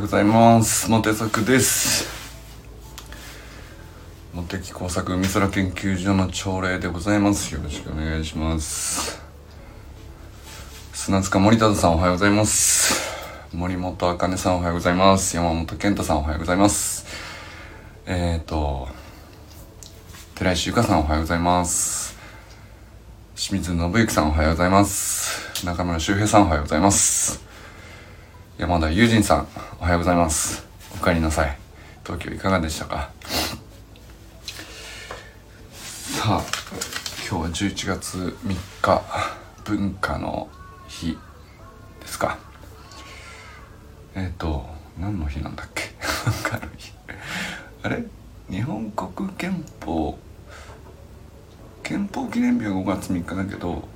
ようございます。モテ作です。茂木工作海空研究所の朝礼でございます。よろしくお願いします。砂塚森田さんおはようございます。森本茜さんおはようございます。山本健太さんおはようございます。えっ、ー、と寺石由香さんおはようございます。清水信之さんおはようございます。中村修平さんおはようございます。山田友人さんおはようございます。お帰りなさい。東京いかがでしたか？さあ今日は11月3日文化の日ですか？えっ、ー、と何の日なんだっけ？文化の日。あれ？日本国憲法憲法記念日は5月3日だけど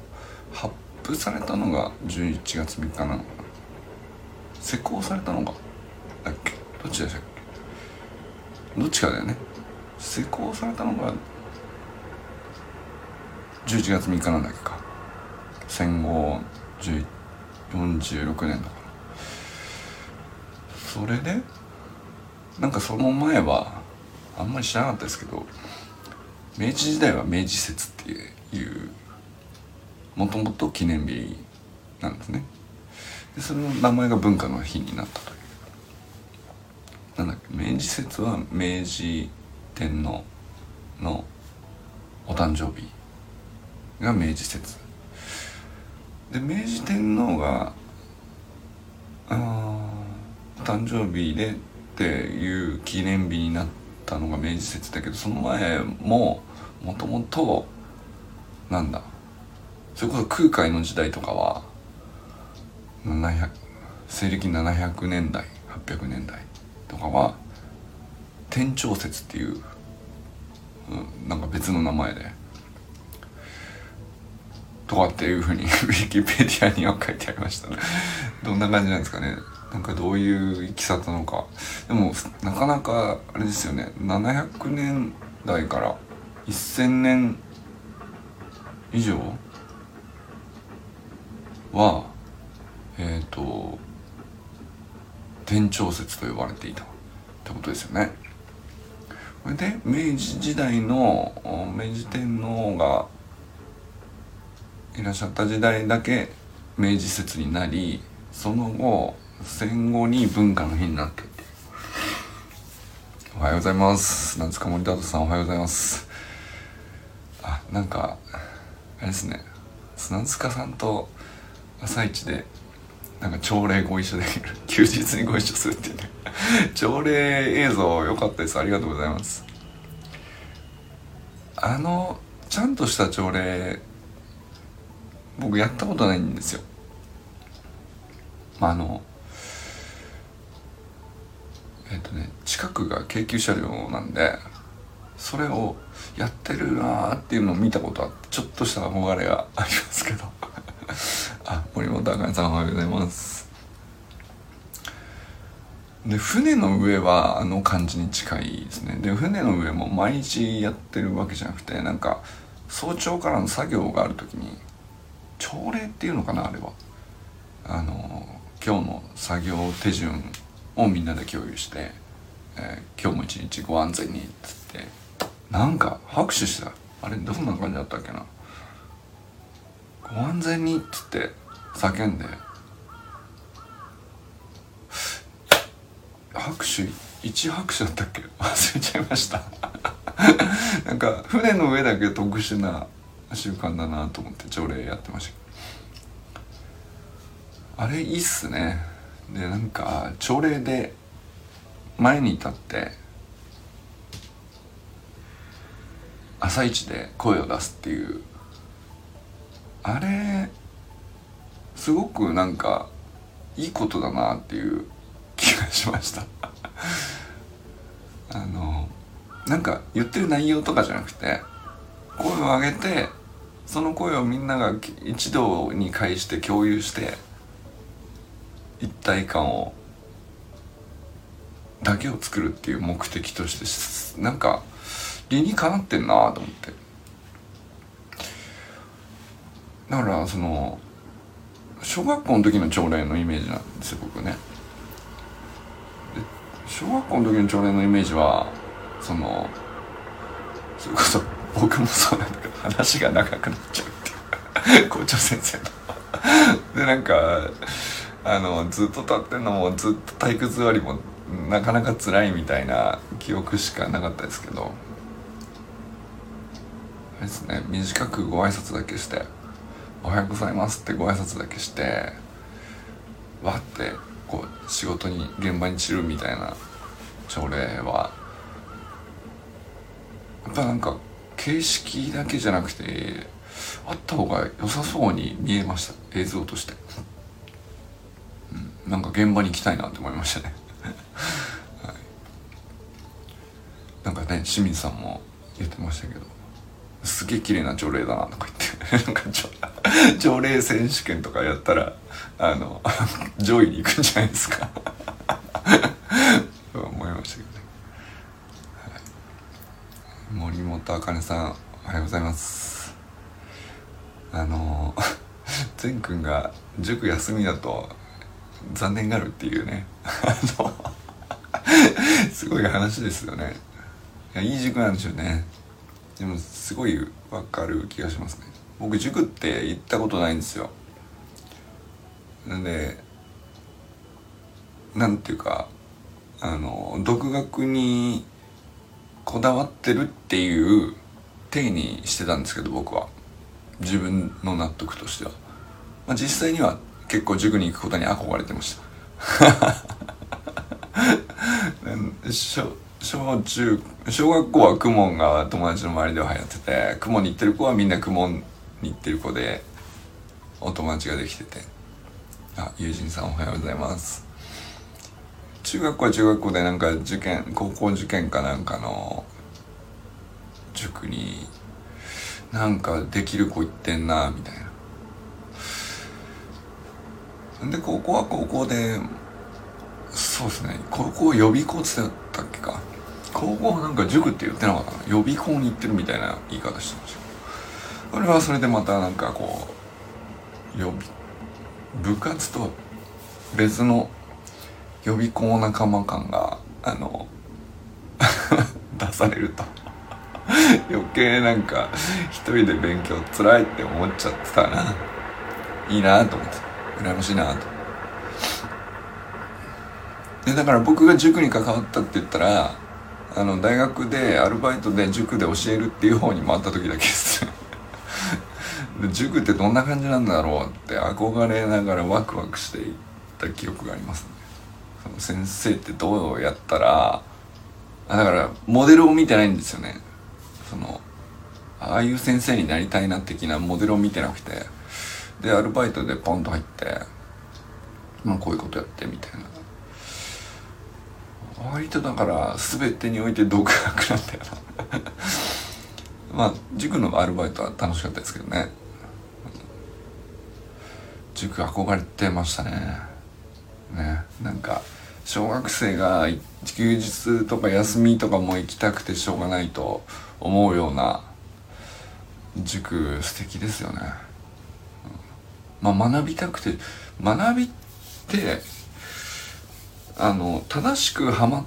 発布されたのが11月3日なのかな？施行されたのがだっけ？どっちでしたっけ？どっちかだよね。施行されたのが11月3日なんだっけか。戦後46年だから。それでなんかその前はあんまり知らなかったですけど明治時代は明治節っていうもともと記念日なんですね。でその名前が文化の日になったというなんだっけ明治節は明治天皇のお誕生日が明治節で明治天皇があ誕生日でっていう記念日になったのが明治節だけどその前ももともとなんだ。それこそ空海の時代とかは700西暦700年代800年代とかは天長説っていう、うん、なんか別の名前でとかっていうふうに ウィキペディアには書いてありましたね。どんな感じなんですかね。なんかどういういきさつなのか。でもなかなかあれですよね。700年代から1000年以上はえっ、ー、と天長説と呼ばれていた。ってことですよね。それで明治時代の明治天皇がいらっしゃった時代だけ明治説になりその後戦後に文化の日になったおはようございます。夏か森田さんおはようございます。あなんかあれですね。砂塚さんと朝一でなんか朝礼ご一緒できる。休日にご一緒するっていうね。朝礼映像良かったです。ありがとうございます。あのちゃんとした朝礼僕やったことないんですよ。まああのえっ、とね近くが京急車両なんでそれをやってるなーっていうのを見たことあってちょっとした憧れがありますけど。あ森本あかねさんおはようございます。で船の上はあの感じに近いですね。で船の上も毎日やってるわけじゃなくてなんか早朝からの作業がある時に朝礼っていうのかなあれは。あの今日の作業手順をみんなで共有して、えー、今日も一日ご安全にっつって。なんか拍手した。あれどんな感じだったっけな。ご安全にっつって叫んで。拍手？一拍手だったっけ？忘れちゃいました。なんか船の上だけ特殊な習慣だなと思って朝礼やってましたあれいいっすね。でなんか朝礼で前に立って朝一で声を出すっていうあれすごくなんかいいことだなっていう気がしました。あのなんか言ってる内容とかじゃなくて声を上げてその声をみんなが一堂に会して共有して一体感をだけを作るっていう目的としてなんか理にかなってんなと思って。だからその小学校の時の朝礼のイメージなんですよ僕ね。小学校の時の朝礼のイメージはそのそれこそ僕もそうなんだけど話が長くなっちゃうって。い う校長先生の。でなんかあのずっと立ってんのもずっと体育座りもなかなか辛いみたいな記憶しかなかったですけどあれですね短くご挨拶だけして「おはようございます」ってご挨拶だけしてわってこう仕事に現場に散るみたいな朝礼はやっぱなんか形式だけじゃなくてあった方が良さそうに見えました映像として、うん、なんか現場に行きたいなって思いましたね、はい、なんかね清水さんも言ってましたけどすげえ綺麗な条例だなとか言ってなんか 条例選手権とかやったらあの 上位に行くんじゃないですか。思いましたけどね、はい、森本茜さんおはようございます。あの善くんが塾休みだと残念がるっていうね。すごい話ですよね。いやいい塾なんですよね。でもすごいわかる気がしますね。僕塾って行ったことないんですよ。なんでなんていうかあの独学にこだわってるっていう体にしてたんですけど僕は。自分の納得としては、まあ、実際には結構塾に行くことに憧れてました。小中小学校は公文が友達の周りでは流行ってて公文に行ってる子はみんな公文に行ってる子でお友達ができてて。あ友人さんおはようございます。中学校は中学校でなんか受験高校受験かなんかの塾になんかできる子行ってんなみたいな。で高校は高校でそうですね。高校予備校って言ったっけか。高校なんか塾って言ってなかったな予備校に行ってるみたいな言い方してました。それはそれでまたなんかこう予備部活と別の予備校仲間感があの 出されると。余計なんか一人で勉強つらいって思っちゃってたな。いいなと思って。羨ましいなと。でだから僕が塾に関わったって言ったらあの大学でアルバイトで塾で教えるっていう方に回った時だけです。で塾ってどんな感じなんだろうって憧れながらワクワクしていった記憶がありますね。その先生ってどうやったらだからモデルを見てないんですよね。そのああいう先生になりたいな的なモデルを見てなくて。でアルバイトでポンと入ってまあこういうことやってみたいな。割とだから全てにおいて独学なんだよな。まあ塾のアルバイトは楽しかったですけどね。塾憧れてましたね。ねなんか小学生が休日とか休みとかも行きたくてしょうがないと思うような塾素敵ですよね、まあ学びたくて学びってあの正しくはまっ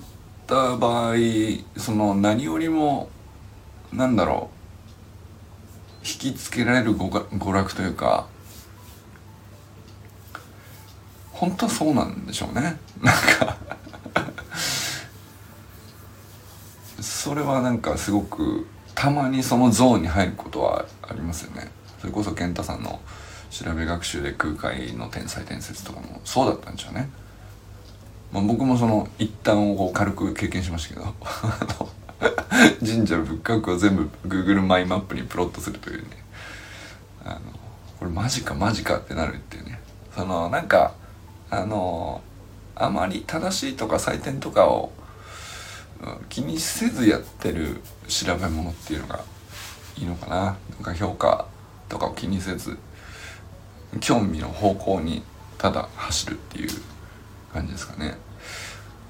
た場合その何よりもなんだろう引きつけられる娯楽というか本当はそうなんでしょうね。なんかそれはなんかすごくたまにそのゾーンに入ることはありますよね。それこそ健太さんの調べ学習で空海の天才伝説とかもそうだったんでしょうね。まあ、僕もその一旦をこう軽く経験しましたけど。神社仏閣を全部 Google マイマップにプロットするというね。あのこれマジかマジかってなるっていうね。そのなんかあのあまり正しいとか採点とかを気にせずやってる調べ物っていうのがいいのかな。なんか評価とかを気にせず興味の方向にただ走るっていう。感じですかね。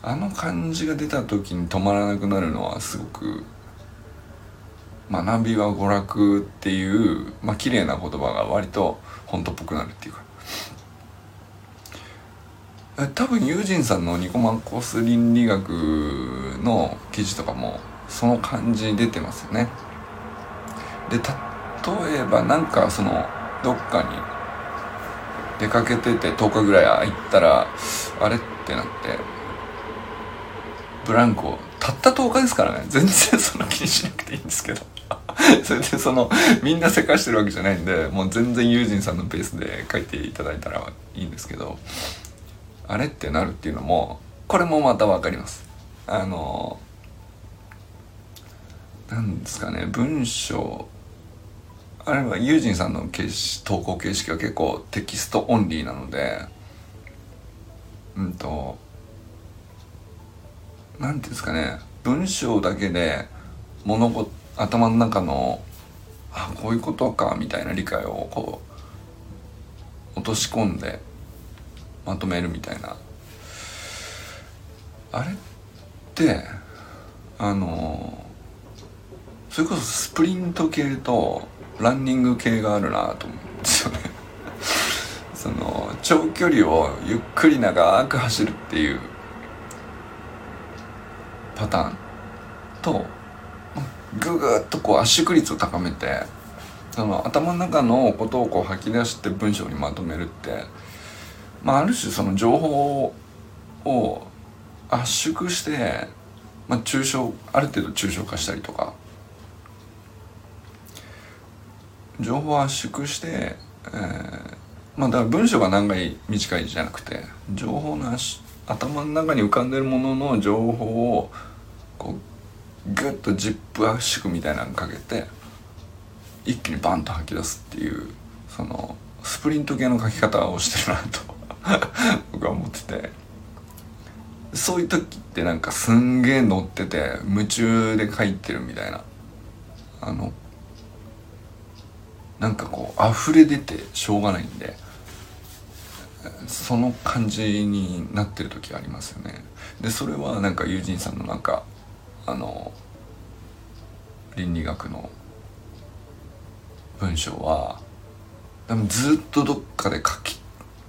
あの感じが出た時に止まらなくなるのはすごく学びは娯楽っていうまあ綺麗な言葉が割と本当っぽくなるっていうか。多分ユージンさんのニコマンコス倫理学の記事とかもその感じに出てますよね。で例えばなんかそのどっかに出かけてて10日ぐらい空いたらあれってなってブランコたった10日ですからね。全然その気にしなくていいんですけど。それでそのみんなせかしてるわけじゃないんでもう全然ユージンさんのペースで書いていただいたらいいんですけど。あれってなるっていうのもこれもまた分かります。あのなんですかね文章あれはユージンさんの形式投稿形式は結構テキストオンリーなのでうんとなんていうんですかね文章だけで物事頭の中のあこういうことかみたいな理解をこう落とし込んでまとめるみたいな。あれってあのそれこそスプリント系とランニング系があるなと思うんですよね。その長距離をゆっくり長く走るっていうパターンとぐぐっとこう圧縮率を高めてその頭の中のことをこう吐き出して文章にまとめるってまあ、ある種その情報を圧縮して、まあ、抽象ある程度抽象化したりとか情報圧縮して、えー、まあだから文章が長い短いじゃなくて情報の頭の中に浮かんでるものの情報をこうグッとジップ圧縮みたいなのかけて一気にバンと吐き出すっていうそのスプリント系の書き方をしてるなと 僕は思ってて。そういう時ってなんかすんげえ乗ってて夢中で書いてるみたいな。あのなんかこう溢れ出てしょうがないんでその感じになってる時ありますよね。でそれはなんか友人さんのなんかあの倫理学の文章は多分ずっとどっかで書き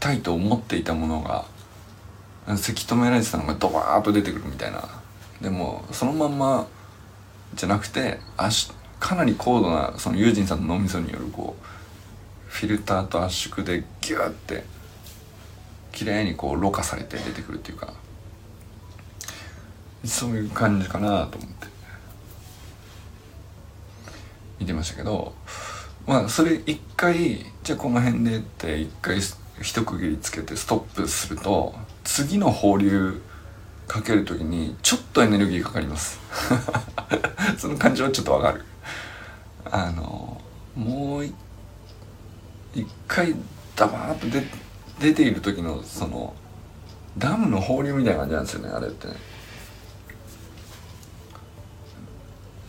たいと思っていたものがせき止められてたのがドバーッと出てくるみたいな。でもそのまんまじゃなくてしかなり高度なそのユージンさんの脳みそによるこうフィルターと圧縮でギューって綺麗にこうろ過されて出てくるっていうかそういう感じかなと思って。見てましたけどまあそれ一回じゃあこの辺でって一回一区切りつけてストップすると次の放流かける時にちょっとエネルギーかかります。その感じはちょっとわかる。あのもう一回ダバーッと出出ている時のそのダムの放流みたいな感じなんですよねあれって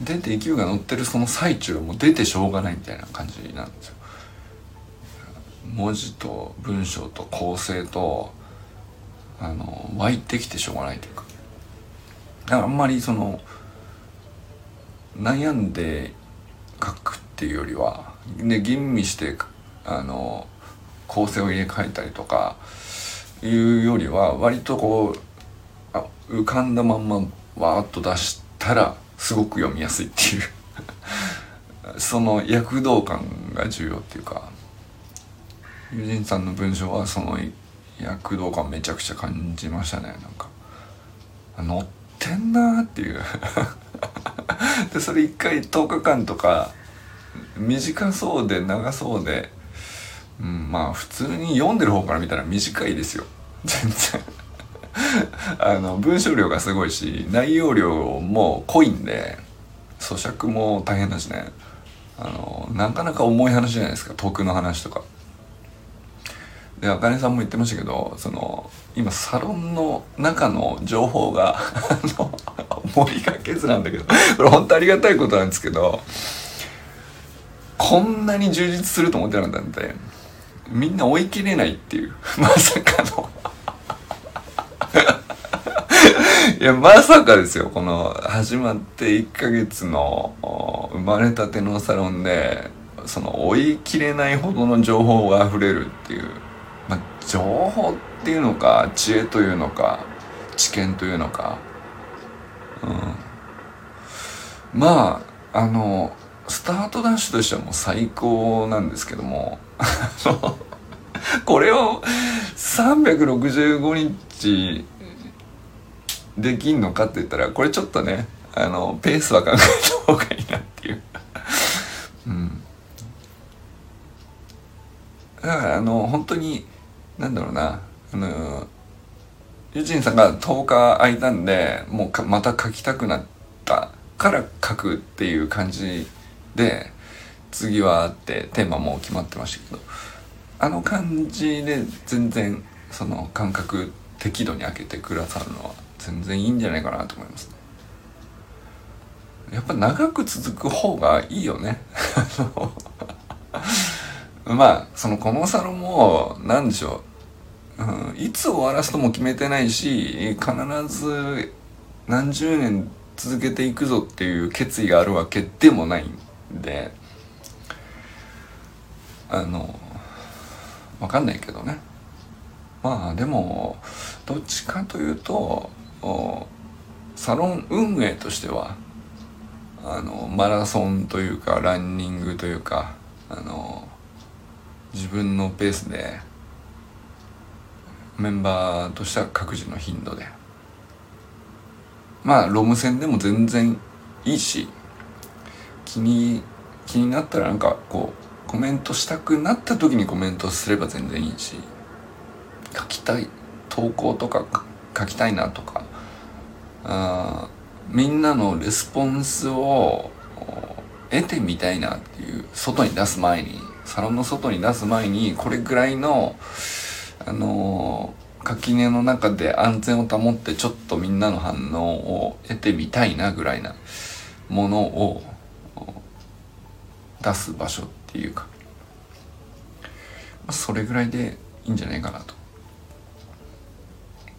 出て勢いが乗ってるその最中も出てしょうがないみたいな感じなんですよ。文字と文章と構成とあの湧いてきてしょうがないというか。あんまりその悩んで書くっていうよりはで吟味してあの構成を入れ替えたりとかいうよりは割とこうあ浮かんだまんまわーっと出したらすごく読みやすいっていう。その躍動感が重要っていうか友人さんの文章はその躍動感めちゃくちゃ感じましたね。なんか乗ってんなーっていう。でそれ一回10日間とか短そうで長そうで、うん、まあ普通に読んでる方から見たら短いですよ。全然。あの文章量がすごいし内容量も濃いんで咀嚼も大変だしね。あのなかなか重い話じゃないですか。遠くの話とか。であかねさんも言ってましたけどその今サロンの中の情報が 盛りがけずなんだけどこれ本当ありがたいことなんですけどこんなに充実すると思ってなかったんでみんな追い切れないっていう まさかの。いやまさかですよこの始まって1ヶ月の生まれたてのサロンでその追い切れないほどの情報が溢れるっていう、情報っていうのか知恵というのか知見というのか、うん、まああのスタートダッシュとしてはもう最高なんですけども。これを365日できんのかって言ったらこれちょっとねあのペースは考えた方がいいなっていう。うん。だからあの本当になんだろうなあのユジンさんが10日空いたんでもうまた書きたくなったから書くっていう感じで次はってテーマも決まってましたけどあの感じで全然その感覚適度に開けてくださるのは全然いいんじゃないかなと思いますね。やっぱ長く続く方がいいよね。まあそのこのサロンも何でしょう、うん、いつ終わらすとも決めてないし必ず何十年続けていくぞっていう決意があるわけでもないんで。あのわかんないけどね。まあでもどっちかというとサロン運営としてはあのマラソンというかランニングというかあの自分のペースでメンバーとしては各自の頻度で。まあロム線でも全然いいし気に気になったらなんかこうコメントしたくなった時にコメントすれば全然いいし書きたい投稿とか書きたいなとか。あみんなのレスポンスを得てみたいなっていう外に出す前にサロンの外に出す前にこれぐらいのあの垣根の中で安全を保ってちょっとみんなの反応を得てみたいなぐらいなものを出す場所っていうかそれぐらいでいいんじゃないかなと。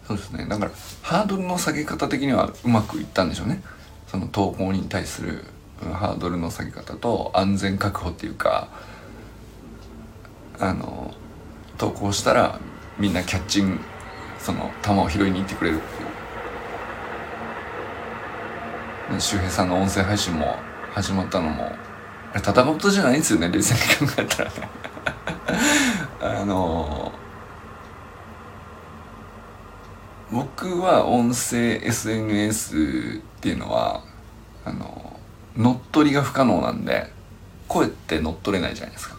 そうですね。だからハードルの下げ方的にはうまくいったんでしょうね。その投稿に対するハードルの下げ方と安全確保っていうかあの投稿したらみんなキャッチングその球を拾いに行ってくれるっていう。周平さんの音声配信も始まったのもあれ戦うことじゃないんですよね冷静に考えたらねあの僕は音声 SNS っていうのはあの乗っ取りが不可能なんで声って乗っ取れないじゃないですか。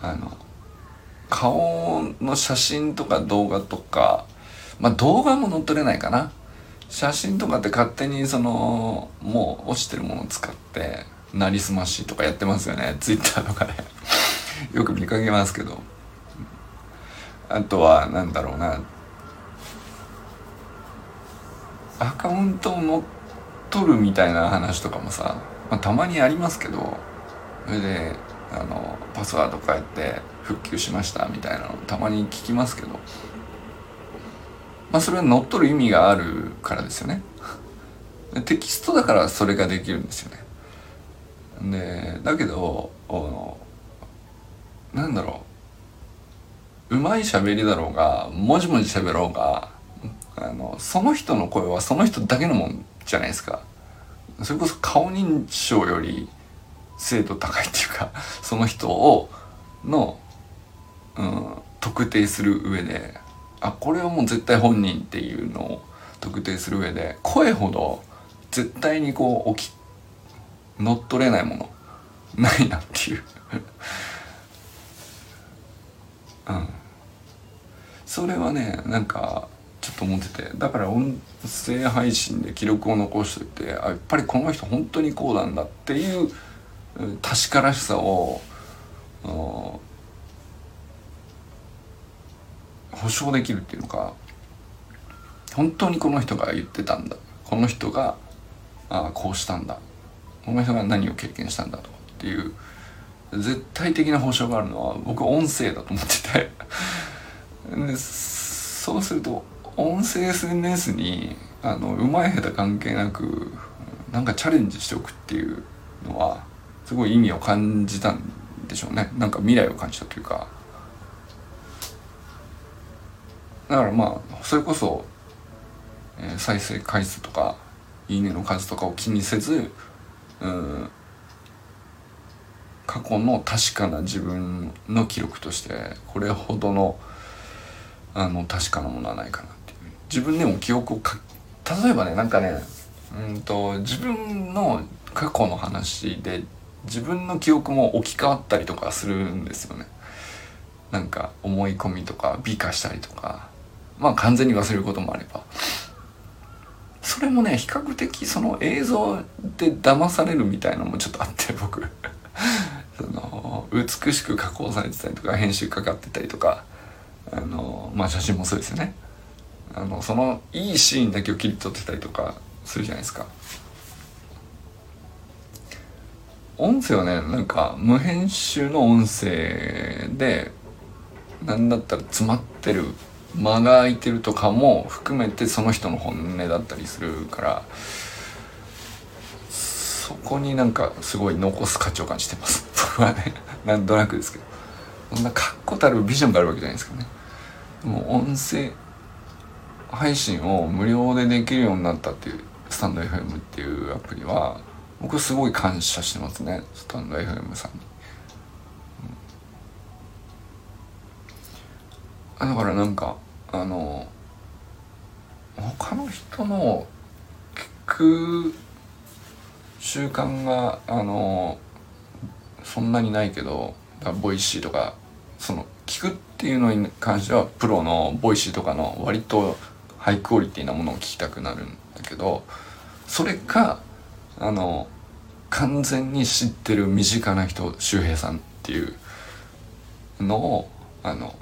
あの顔の写真とか動画とかまあ動画も載っ取れないかな。写真とかって勝手にそのもう落ちてるものを使ってなりすましとかやってますよね。ツイッターとかで。よく見かけますけど。あとはなんだろうな。アカウントを乗っ取るみたいな話とかもさ、まあ、たまにありますけど。それであのパスワード変えて復旧しましたみたいなのたまに聞きますけど。まあそれは乗っ取る意味があるからですよね。テキストだからそれができるんですよね。でだけどなんだろう。うまい喋りだろうがもじもじ喋ろうがあのその人の声はその人だけのもんじゃないですか。それこそ顔認証より精度高いっていうかその人をの、うん、特定する上であこれはもう絶対本人っていうのを特定する上で声ほど絶対にこう起き乗っ取れないものないなっていう。うん。それはねなんかちょっと思ってて。だから音声配信で記録を残しといてあやっぱりこの人本当にこうなんだっていう確からしさを保証できるっていうのか本当にこの人が言ってたんだ。この人があこうしたんだ。この人が何を経験したんだとかっていう絶対的な保証があるのは僕音声だと思ってて。でそうすると音声 SNS にあのうまい下手関係なくなんかチャレンジしておくっていうのはすごい意味を感じたんでしょうね。なんか未来を感じたというか。だからまあそれこそ、えー、再生回数とかいいねの数とかを気にせずうん過去の確かな自分の記録としてこれほどのあの確かなものはないかなっていう。自分でも記憶をか例えばねなんかねうんと自分の過去の話で自分の記憶も置き換わったりとかするんですよね。なんか思い込みとか美化したりとか。まあ完全に忘れることもあれば。それもね比較的その映像で騙されるみたいなのもちょっとあって僕。その美しく加工されてたりとか編集かかってたりとかあのまあ写真もそうですよね。あのそのいいシーンだけを切り取ってたりとかするじゃないですか。音声はねなんか無編集の音声で何だったら詰まってる間が空いてるとかも含めてその人の本音だったりするからそこになんかすごい残す価値を感じてます。僕はねなんとなくですけど。そんな確固たるビジョンがあるわけじゃないですかね。もう音声配信を無料でできるようになったっていうスタンド FM っていうアプリは僕すごい感謝してますね。スタンド FM さんに、うん、だからなんかあの他の人の聞く習慣があのそんなにないけどボイシーとかその聞くっていうのに関してはプロのボイシーとかの割とハイクオリティなものを聞きたくなるんだけどそれかあの完全に知ってる身近な人周平さんっていうのをあの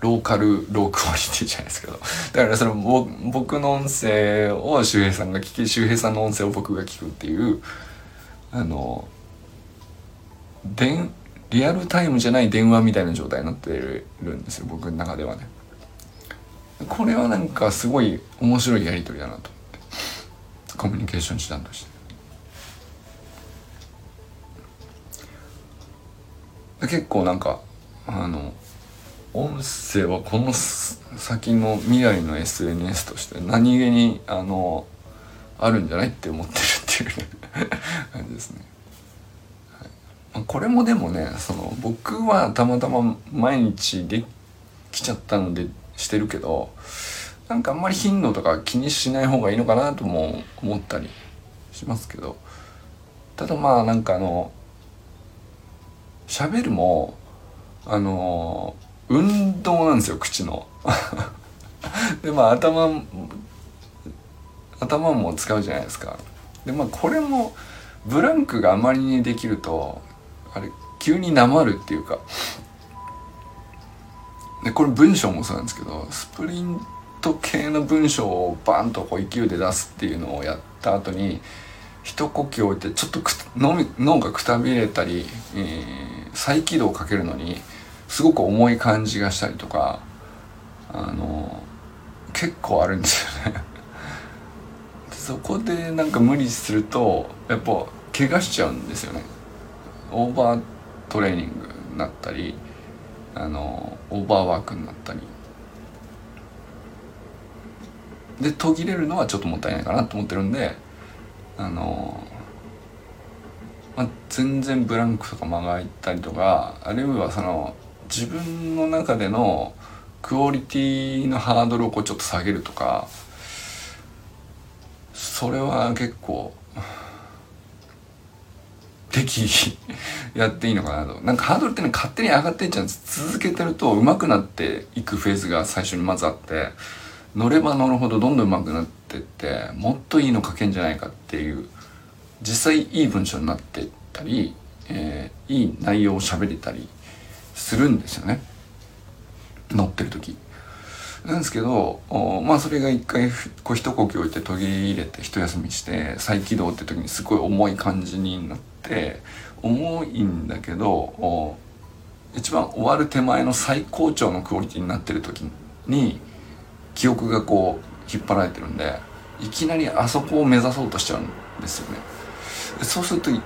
ローカルロークオリティじゃないですけど。だからそれ僕の音声を周平さんが聞き周平さんの音声を僕が聞くっていうあの電リアルタイムじゃない電話みたいな状態になってるんですよ僕の中ではね。これはなんかすごい面白いやり取りだなと思って。コミュニケーション手段として。結構なんかあの音声はこの先の未来の SNS として何気にあのあるんじゃないって思ってるっていう 感じですね。はい、これもでもねその僕はたまたま毎日できちゃったのでしてるけどなんかあんまり頻度とか気にしない方がいいのかなとも思ったりしますけどただまあなんかあの喋るもあの運動なんですよ口の。でまあ頭頭も使うじゃないですか。でまあこれもブランクがあまりにできるとあれ急になまるっていうか。でこれ文章もそうなんですけどスプリント系の文章をバンとこう勢いで出すっていうのをやった後に一呼吸置いてちょっと脳がくたびれたり、えー、再起動をかけるのにすごく重い感じがしたりとかあの結構あるんですよね。そこでなんか無理するとやっぱ怪我しちゃうんですよね。オーバートレーニングになったりあのオーバーワークになったり。で途切れるのはちょっともったいないかなと思ってるんであのまあ、全然ブランクとか間が空いたりとかあるいはその自分の中でのクオリティのハードルをこうちょっと下げるとかそれは結構適宜 やっていいのかなと。なんかハードルってね勝手に上がっていっちゃうんです。続けてると上手くなっていくフェーズが最初にまずあって乗れば乗るほどどんどん上手くなってってもっといいの書けんじゃないかっていう実際いい文章になってったり、えー、いい内容を喋れたりするんですよね乗ってる時。なんですけどまあそれが一回こう一呼吸置いて途切れ入れて一休みして再起動って時にすごい重い感じになって重いんだけど一番終わる手前の最高潮のクオリティになってる時に記憶がこう引っ張られてるんでいきなりあそこを目指そうとしちゃうんですよね。そうすると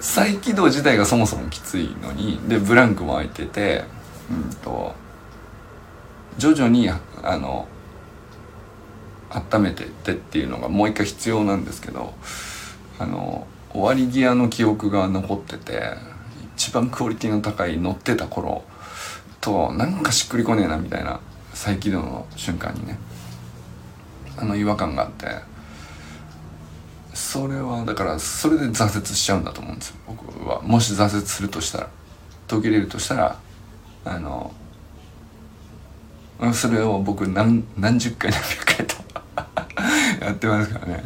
再起動自体がそもそもきついのにでブランクも空いててうんと徐々にあの温めてってっていうのがもう一回必要なんですけどあの終わり際の記憶が残ってて一番クオリティの高い乗ってた頃となんかしっくりこねえなみたいな再起動の瞬間にねあの違和感があって。それはだからそれで挫折しちゃうんだと思うんですよ。僕はもし挫折するとしたら途切れるとしたらあのそれを僕何何十回何百回と やってますからね。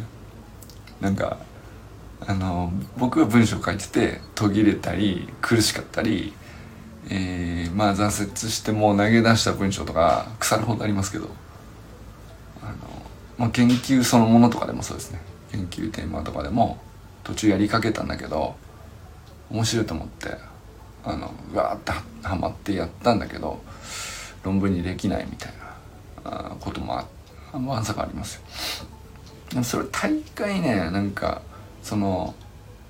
なんかあの僕は文章書いてて途切れたり苦しかったり、えー、まあ挫折しても投げ出した文章とか腐るほどありますけどあの、まあ、研究そのものとかでもそうですね。研究テーマとかでも途中やりかけたんだけど面白いと思ってあのわーってはまってやったんだけど論文にできないみたいなこともあまさかありますよ。でもそれ大会ねなんかその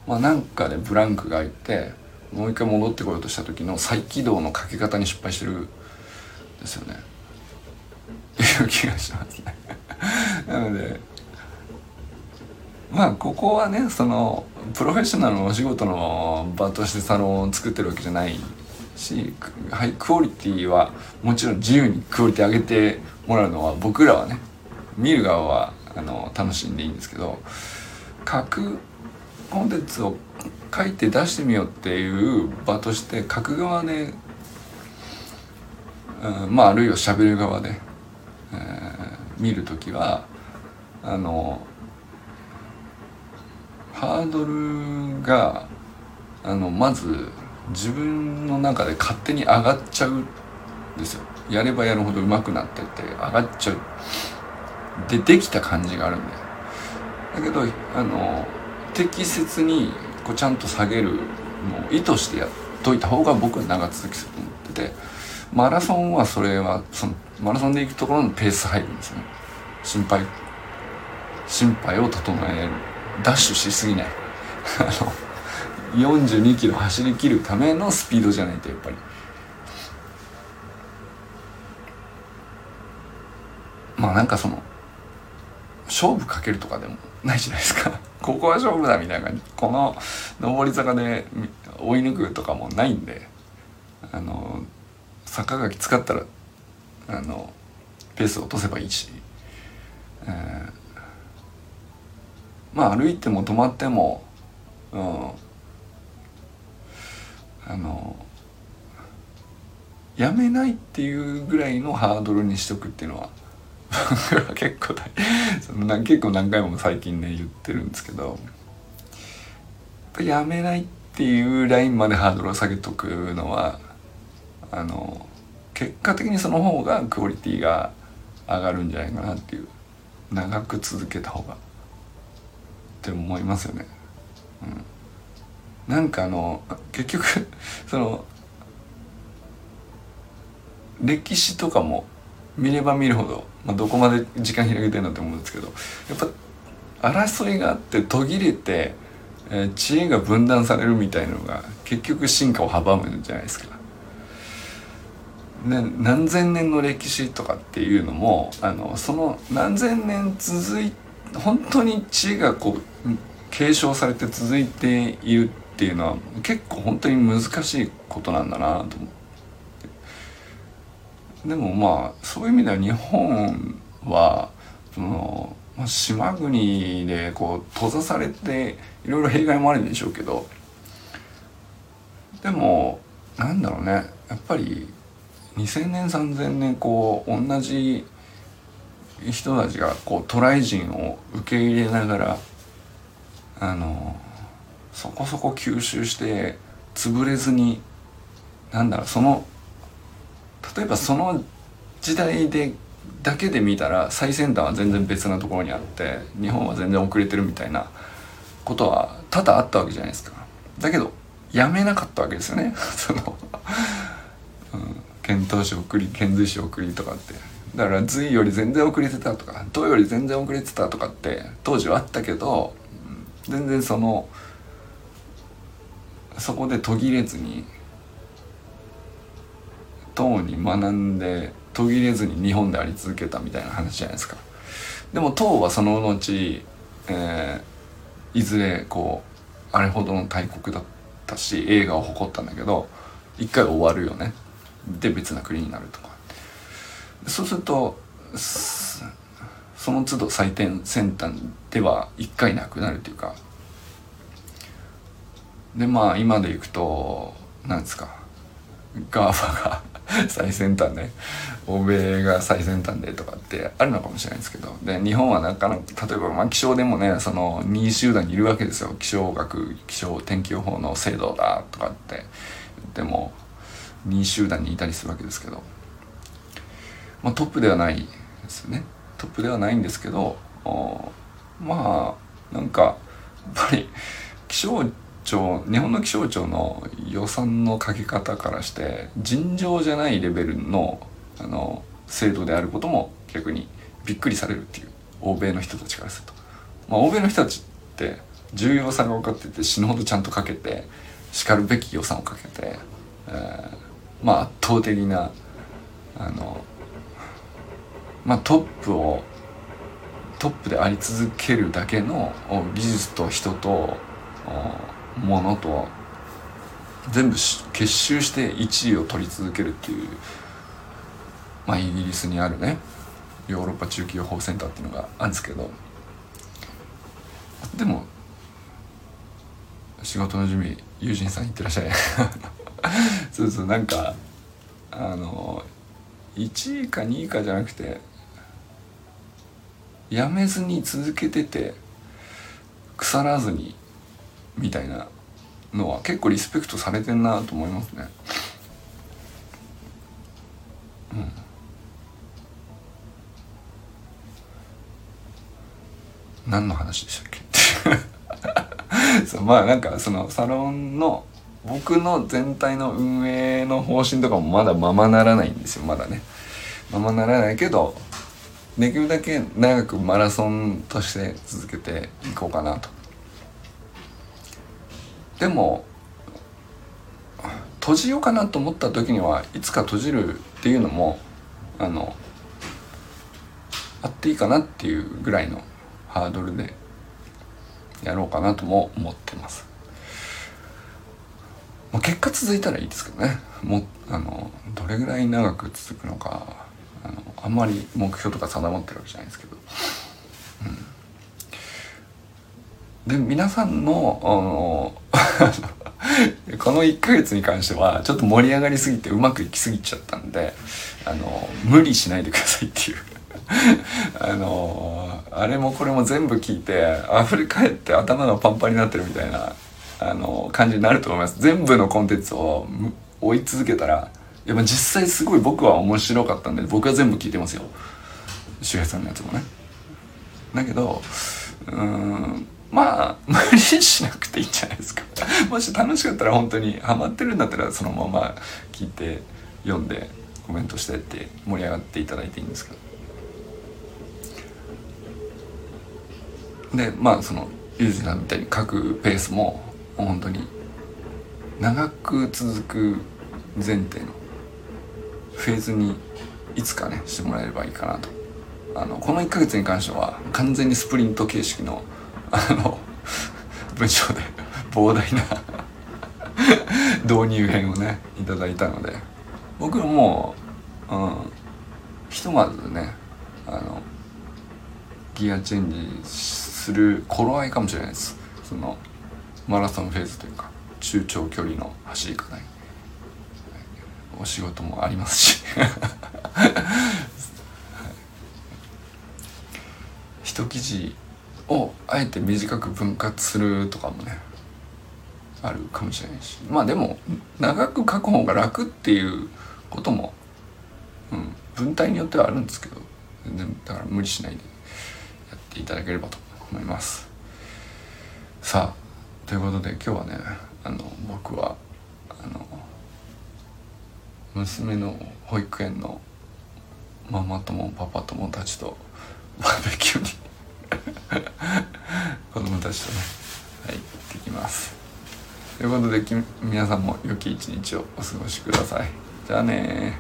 まあなんかでブランクがいてもう一回戻ってこようとした時の再起動のかけ方に失敗してるですよね。っていう気がしますね。なのでまあここはねそのプロフェッショナルのお仕事の場としてサロンを作ってるわけじゃないしハイクオリティはもちろん自由にクオリティ上げてもらうのは僕らはね見る側はあの楽しんでいいんですけど書くコンテンツを書いて出してみようっていう場として書く側で、うん、まああるいは喋る側で、えー、見る時はあのハードルがあのまず自分の中で勝手に上がっちゃうんですよ。やればやるほど上手くなってって上がっちゃう。でできた感じがあるんでだけどあの適切にこうちゃんと下げるのを意図してやっといた方が僕は長続きすると思っててマラソンはそれはそのマラソンで行くところのペース入るんですよね。心配。心配を整える。ダッシュしすぎない。あの42キロ走りきるためのスピードじゃないとやっぱり。まあなんかその勝負かけるとかでもないじゃないですか。ここは勝負だみたいな感じ。この上り坂で追い抜くとかもないんで。あの坂がきつかったらあのペース落とせばいいし、えー、まあ歩いても止まっても、うん、あのやめないっていうぐらいのハードルにしとくっていうのは 結構そのな結構何回も最近ね言ってるんですけどやめないっていうラインまでハードルを下げとくのはあの結果的にその方がクオリティが上がるんじゃないかなっていう長く続けた方が。って思いますよね。うん、なんかあの結局 その歴史とかも見れば見るほど、まあ、どこまで時間広げてるんだと思うんですけどやっぱ争いがあって途切れて、えー、知恵が分断されるみたいなのが結局進化を阻むんじゃないですか。ね、何千年の歴史とかっていうのもあのその何千年続い本当に知恵がこう継承されて続いているっていうのは結構本当に難しいことなんだなと思って。でもまあそういう意味では日本はその、まあ、島国でこう閉ざされていろいろ弊害もあるんでしょうけどでもなんだろうねやっぱり2,000年3,000年こう同じ人たちがこう渡来人を受け入れながらあのそこそこ吸収して潰れずになんだろうその例えばその時代でだけで見たら最先端は全然別なところにあって日本は全然遅れてるみたいなことは多々あったわけじゃないですか。だけどやめなかったわけですよね。その、うん、遣唐使送り遣隋使送りとかって。だから隋より全然遅れてたとか唐より全然遅れてたとかって当時はあったけど、全然そのそこで途切れずにとうに学んで途切れずに日本であり続けたみたいな話じゃないですか。でも唐はその後、えー、いずれこうあれほどの大国だったし栄華を誇ったんだけど一回終わるよね。で別な国になるとか。そうするとその都度最先端では一回なくなるというかでまあ今でいくとなんですか GAFA が 最先端で欧米が最先端でとかってあるのかもしれないですけどで日本はなかなか例えば、まあ、気象でもねその2位集団にいるわけですよ。気象学気象天気予報の制度だとかって言っても2位集団にいたりするわけですけど、まあ、トップではないですよねトップではないんですけどまあなんかやっぱり気象庁日本の気象庁の予算のかけ方からして尋常じゃないレベルのあの制度であることも逆にびっくりされるっていう欧米の人たちからすると。まあ、欧米の人たちって重要さが分かってて死ぬほどちゃんとかけてしかるべき予算をかけて、えー、まあ圧倒的なあのまあトップをトップであり続けるだけの技術と人とものと全部結集して1位を取り続けるっていうまあイギリスにあるねヨーロッパ中期予報センターっていうのがあるんですけどでも仕事の準備友人さん行ってらっしゃい。そうそうなんかあの1位か2位かじゃなくてやめずに続けてて腐らずにみたいなのは結構リスペクトされてんなと思いますね。うん。何の話でしたっけ？そうまあなんかそのサロンの僕の全体の運営の方針とかもまだままならないんですよまだねままならないけどできるだけ長くマラソンとして続けていこうかなと。でも閉じようかなと思った時にはいつか閉じるっていうのもあのあっていいかなっていうぐらいのハードルでやろうかなとも思ってます。まあ、結果続いたらいいですけどね。もあのどれぐらい長く続くのか。あのあんまり目標とか定まってるわけじゃないですけど。うん。で皆さんのあの この1ヶ月に関してはちょっと盛り上がりすぎてうまくいきすぎちゃったんであの無理しないでくださいっていう。あのあれもこれも全部聞いて溢れ返って頭がパンパンになってるみたいなあの感じになると思います。全部のコンテンツを追い続けたらやっぱ実際すごい僕は面白かったんで僕は全部聞いてますよ。周平さんのやつもね。だけどうんまあ 無理しなくていいんじゃないですか。もし楽しかったら本当にハマってるんだったらそのまま聞いて読んでコメントしてって盛り上がっていただいていいんですけど。でまあそのユージさんみたいに書くペースも本当に長く続く前提のフェーズにいつかねしてもらえればいいかなと。あのこの1ヶ月に関しては完全にスプリント形式のあの文章で膨大な導入編をねいただいたので。僕もう、ん、ひとまずねあのギアチェンジする頃合いかもしれないです。そのマラソンフェーズというか中長距離の走り方に。お仕事もありますし。一記事をあえて短く分割するとかもねあるかもしれないし。まあでも長く書く方が楽っていうことも、うん、文体によってはあるんですけど全然だから無理しないでやっていただければと思います。さあということで今日はねあの僕はあの娘の保育園のママ友パパ友たちとバーベキューに 子供たちとねはい行ってきます。ということで皆さんも良き一日をお過ごしください。じゃあね